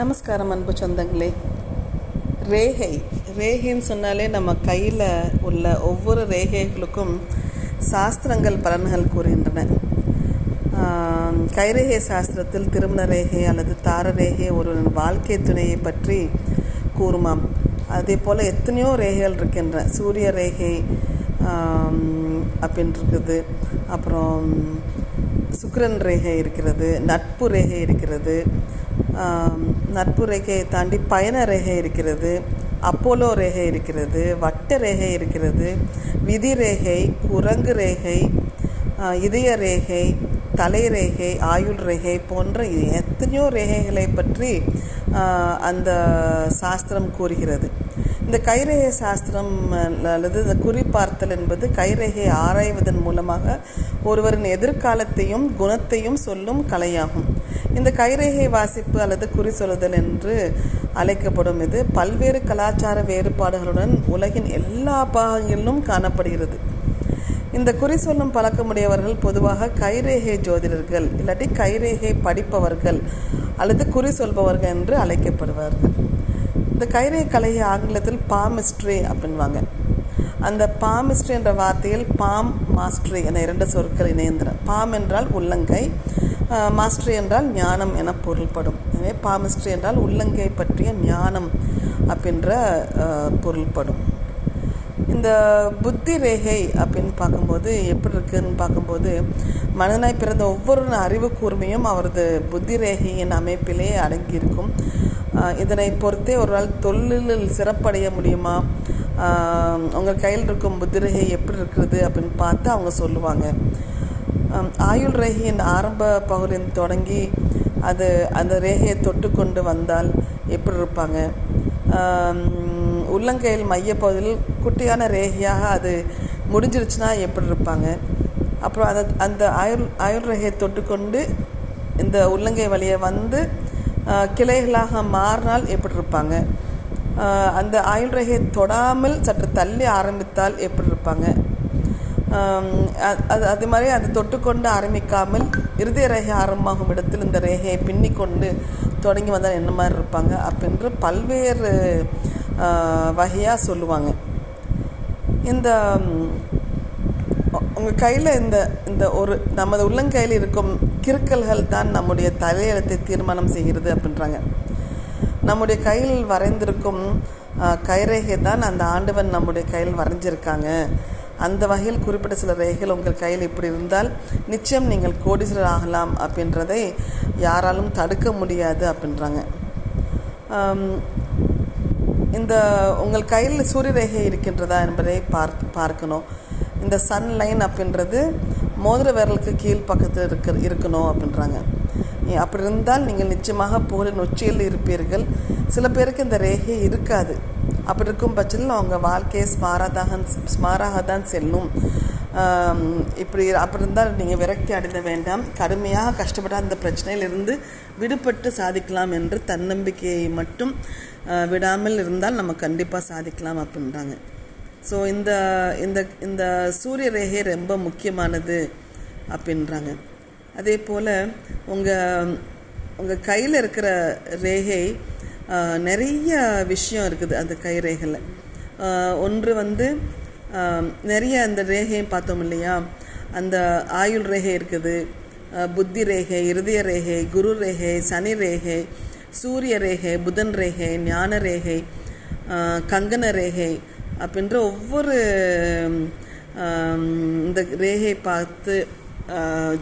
நமஸ்காரம் அன்பு சொந்தங்களே. ரேகை. ரேகைன்னு சொன்னாலே நம்ம கையில் உள்ள ஒவ்வொரு ரேகைகளுக்கும் சாஸ்திரங்கள் பலன்கள் கூறுகின்றன. கைரேகை சாஸ்திரத்தில் திருமண ரேகை அல்லது தார ரேகை ஒரு வாழ்க்கை துணையை பற்றி கூறுமாம். அதே போல் எத்தனையோ ரேகைகள் இருக்கின்றன. சூரிய ரேகை ஆம், அப்படின்னு இருக்குது அப்புறம் சுக்கரன் ரேகை இருக்கிறது நட்பு ரேகை இருக்கிறது. நட்பு ரேகையை தாண்டி பயண ரேகை இருக்கிறது அப்போலோ ரேகை இருக்கிறது வட்ட ரேகை இருக்கிறது விதி ரேகை குரங்கு ரேகை இதய ரேகை தலை ரேகை ஆயுள் ரேகை போன்ற எத்தனையோ ரேகைகளை பற்றி அந்த சாஸ்திரம் கூறுகிறது. இந்த கைரேகை சாஸ்திரம் அல்லது இந்த குறிப்பார்த்தல் என்பது கைரேகையை ஆராய்வதன் மூலமாக ஒருவரின் எதிர்காலத்தையும் குணத்தையும் சொல்லும் கலையாகும். இந்த கைரேகை வாசிப்பு அல்லது குறி சொல்லுதல் என்று அழைக்கப்படும் இது பல்வேறு கலாச்சார வேறுபாடுகளுடன் உலகின் எல்லா பாகங்களிலும் காணப்படுகிறது. இந்த குறி சொல்லும் பழக்கமுடையவர்கள் பொதுவாக கைரேகை ஜோதிடர்கள் இல்லாட்டி கைரேகை படிப்பவர்கள் அல்லது குறி சொல்பவர்கள் என்று அழைக்கப்படுவார்கள். இந்த கைரேகை கலையை ஆங்கிலத்தில் பாமிஸ்ட்ரி அப்படின்வாங்க அந்த பாமிஸ்ட்ரி என்ற வார்த்தையில் பாம் மாஸ்ட்ரி என இரண்டு சொற்கள் இணைந்தன பாம் என்றால் உள்ளங்கை மாஸ்ட்ரி என்றால் ஞானம் என பொருள்படும். எனவே பாமிஸ்ட்ரி என்றால் உள்ளங்கை பற்றிய ஞானம் அப்படின்ற பொருள்படும். இந்த புத்தி ரேகை அப்படின்னு பார்க்கும்போது எப்படி இருக்குன்னு பார்க்கும்போது மனிதனாய் பிறந்த ஒவ்வொரு அறிவு கூர்மையும் அவரது புத்தி ரேகையின் அமைப்பிலே அடங்கியிருக்கும். இதனை பொறுத்தே ஒரு நாள் தொழிலில் சிறப்படைய முடியுமா? உங்கள் கையில் இருக்கும் புத்தி ரேகை எப்படி இருக்கிறது அப்படின்னு பார்த்து அவங்க சொல்லுவாங்க. ஆயுள் ரேகையின் ஆரம்ப பகுதியில் தொடங்கி அது அந்த ரேகையை தொட்டு கொண்டு வந்தால் எப்படி இருப்பாங்க? உள்ளங்கையில் மையப்பகுதியில் குட்டியான ரேகையாக அது முடிஞ்சிருச்சுன்னா எப்படி இருப்பாங்க? அப்புறம் அந்த அந்த ஆயுள் ஆயுள் ரேகையை தொட்டுக்கொண்டு இந்த உள்ளங்கை வழியை வந்து கிளைகளாக மாறினால் எப்படி இருப்பாங்க? அந்த ஆயுள் ரேகையை தொடாமல் சற்று தள்ளி ஆரம்பித்தால் எப்படி இருப்பாங்க? அது அது மாதிரி அது தொட்டுக்கொண்டு ஆரம்பிக்காமல் இருதய ரேகை ஆரம்பமாகும் இடத்தில் இந்த ரேகையை பின்னிக்கொண்டு தொடங்கி வந்தால் என்ன மாதிரி இருப்பாங்க அப்படின்று பல்வேறு வகையாக சொல்லுவாங்க. இந்த உங்கள் கையில் இந்த இந்த ஒரு நமது உள்ளங்கையில் இருக்கும் கிறுக்கல்கள் தான் நம்முடைய தலையெழுத்தை தீர்மானம் செய்கிறது அப்படின்றாங்க. நம்முடைய கையில் வரைந்திருக்கும் கைரேகை தான் அந்த ஆண்டவன் நம்முடைய கையில் வரைஞ்சிருக்காங்க. அந்த வகையில் குறிப்பிட்ட சில ரேகைகள் உங்கள் கையில் இப்படி இருந்தால் நிச்சயம் நீங்கள் கோடீஸ்வரர் ஆகலாம் அப்படின்றதை யாராலும் தடுக்க முடியாது அப்படின்றாங்க. இந்த உங்கள் கையில் சூரிய ரேகை இருக்கின்றதா என்பதை பார்த்து பார்க்கணும். இந்த சன் லைன் அப்படின்றது மோதிர விரலுக்கு கீழ் பக்கத்தில் இருக்க இருக்கணும் அப்படின்றாங்க. அப்படி இருந்தால் நீங்கள் நிச்சயமாக புகழின் உச்சியில் இருப்பீர்கள். சில பேருக்கு இந்த ரேகை இருக்காது. அப்படி இருக்கும் பட்சத்தில் அவங்க வாழ்க்கையை ஸ்மாராதாக ஸ்மாராக தான் செல்லும் இப்படி அப்படி இருந்தால் நீங்கள் விரக்தி அடைந்த வேண்டாம். கடுமையாக கஷ்டப்பட்ட அந்த பிரச்சனையிலிருந்து விடுபட்டு சாதிக்கலாம் என்று தன்னம்பிக்கையை மட்டும் விடாமல் இருந்தால் நம்ம கண்டிப்பாக சாதிக்கலாம் அப்படின்றாங்க. ஸோ இந்த இந்த இந்த சூரிய ரேகை ரொம்ப முக்கியமானது அப்படின்றாங்க. அதே போல் உங்கள் உங்கள் கையில் இருக்கிற ரேகை நிறைய விஷயம் இருக்குது அந்த கைரேகையில். ஒன்று வந்து நிறைய அந்த ரேகையும் பார்த்தோம் இல்லையா? அந்த ஆயுள் ரேகை இருக்குது புத்தி ரேகை இருதய ரேகை குரு ரேகை சனி ரேகை சூரிய ரேகை புதன் ரேகை ஞான ரேகை கங்கன ரேகை அப்படின்ற ஒவ்வொரு இந்த ரேகை பார்த்து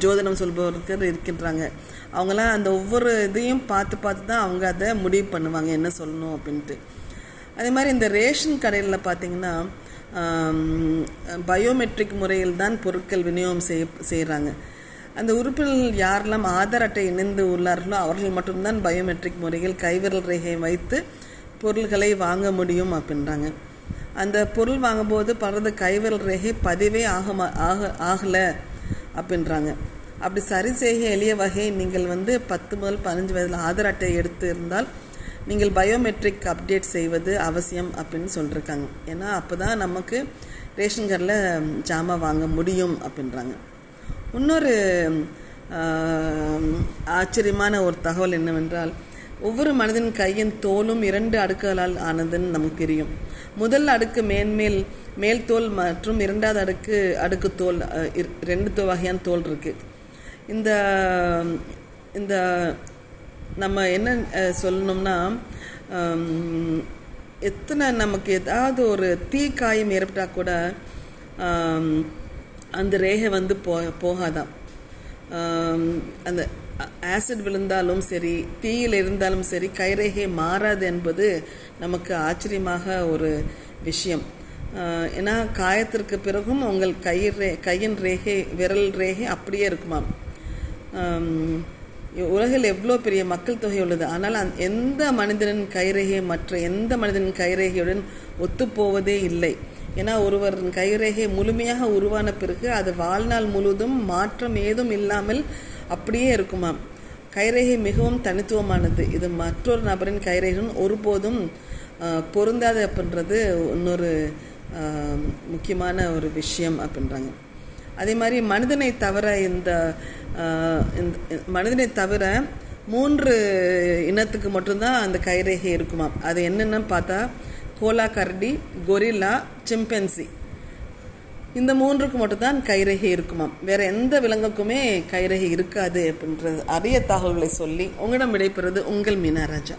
ஜோதிடம் சொல்பவர்கள் இருக்கின்றாங்க. அவங்களாம் அந்த ஒவ்வொரு இதையும் பார்த்து பார்த்து தான் அவங்க அதை முடிவு பண்ணுவாங்க என்ன சொல்லணும் அப்படின்ட்டு. அதே மாதிரி இந்த ரேஷன் கடையில் பார்த்தீங்கன்னா பயோமெட்ரிக் முறையில் தான் பொருட்கள் விநியோகம் செய்ய செய்கிறாங்க அந்த உறுப்பினர்கள் யாரெல்லாம் ஆதார் அட்டை இணைந்து உள்ளார்களோ அவர்கள் மட்டும்தான் பயோமெட்ரிக் முறையில் கைவிரல் ரேகையை வைத்து பொருள்களை வாங்க முடியும் அப்படின்றாங்க. அந்த பொருள் வாங்கும்போது பலரது கைவிரல் ரேகை பதிவே ஆக ஆக ஆகலை. அப்படின்றாங்க. அப்படி சரி செய்ய எளிய வகை நீங்கள் வந்து பத்து முதல் பதினஞ்சு வயதில் ஆதார் அட்டை எடுத்து இருந்தால் நீங்கள் பயோமெட்ரிக் அப்டேட் செய்வது அவசியம் அப்படின்னு சொல்லியிருக்காங்க ஏன்னா அப்போ தான் நமக்கு ரேஷன் கார்டில் ஜாமான் வாங்க முடியும் அப்படின்றாங்க. இன்னொரு ஆச்சரியமான ஒரு தகவல் என்னவென்றால் ஒவ்வொரு மனிதன் கையின் தோலும் இரண்டு அடுக்குகளால் ஆனதுன்னு நமக்கு தெரியும். முதல் அடுக்கு மேன்மேல் மேல் தோல் மற்றும் இரண்டாவது அடுக்கு அடுக்கு தோல் ரெண்டு தோ வகையான தோல் இருக்கு. இந்த இந்த நம்ம என்ன சொல்லணும்னா எத்தனை நமக்கு ஏதாவது ஒரு தீ காயம் ஏற்பட்டால் கூட அந்த ரேகை வந்து போ போகாதான் அந்த ஆசிட் விழுந்தாலும் சரி தீயில் இருந்தாலும் சரி கைரேகை மாறாது என்பது நமக்கு ஆச்சரியமாக ஒரு விஷயம். ஏன்னா காயத்திற்கு பிறகும் உங்கள் கை ரே கையின் ரேகை விரல் ரேகை அப்படியே இருக்குமாம். உலகில் எவ்வளோ பெரிய மக்கள் தொகை உள்ளது. ஆனால் அந்த- எந்த மனிதனின் கைரேகை மற்ற எந்த மனிதனின் கைரேகையுடன் ஒத்துப்போவதே இல்லை. ஏன்னா ஒருவரின் கைரேகை முழுமையாக உருவான பிறகு அது வாழ்நாள் முழுவதும் மாற்றம் ஏதும் இல்லாமல் அப்படியே இருக்குமாம் கைரேகை மிகவும் தனித்துவமானது. இது மற்றொரு நபரின் கைரேகையுடன் ஒருபோதும் பொருந்தாது அப்படின்றது இன்னொரு முக்கியமான ஒரு விஷயம் அப்படின்றாங்க. அதே மாதிரி மனிதனை தவிர இந்த இந்த மனிதனை தவிர மூன்று இனத்துக்கு மட்டும்தான் அந்த கைரேகை இருக்குமாம். அது என்னென்னு பார்த்தா கோலா கரடி கொரில்லா சிம்பென்சி. இந்த மூன்றுக்கு மட்டும்தான் கைரேகை இருக்குமாம். வேற எந்த விலங்குக்குமே கைரேகை இருக்காது அப்படின்றது அரிய தகவல்களை சொல்லி உங்களிடம் விடைபெறுவது உங்கள் மீனராஜா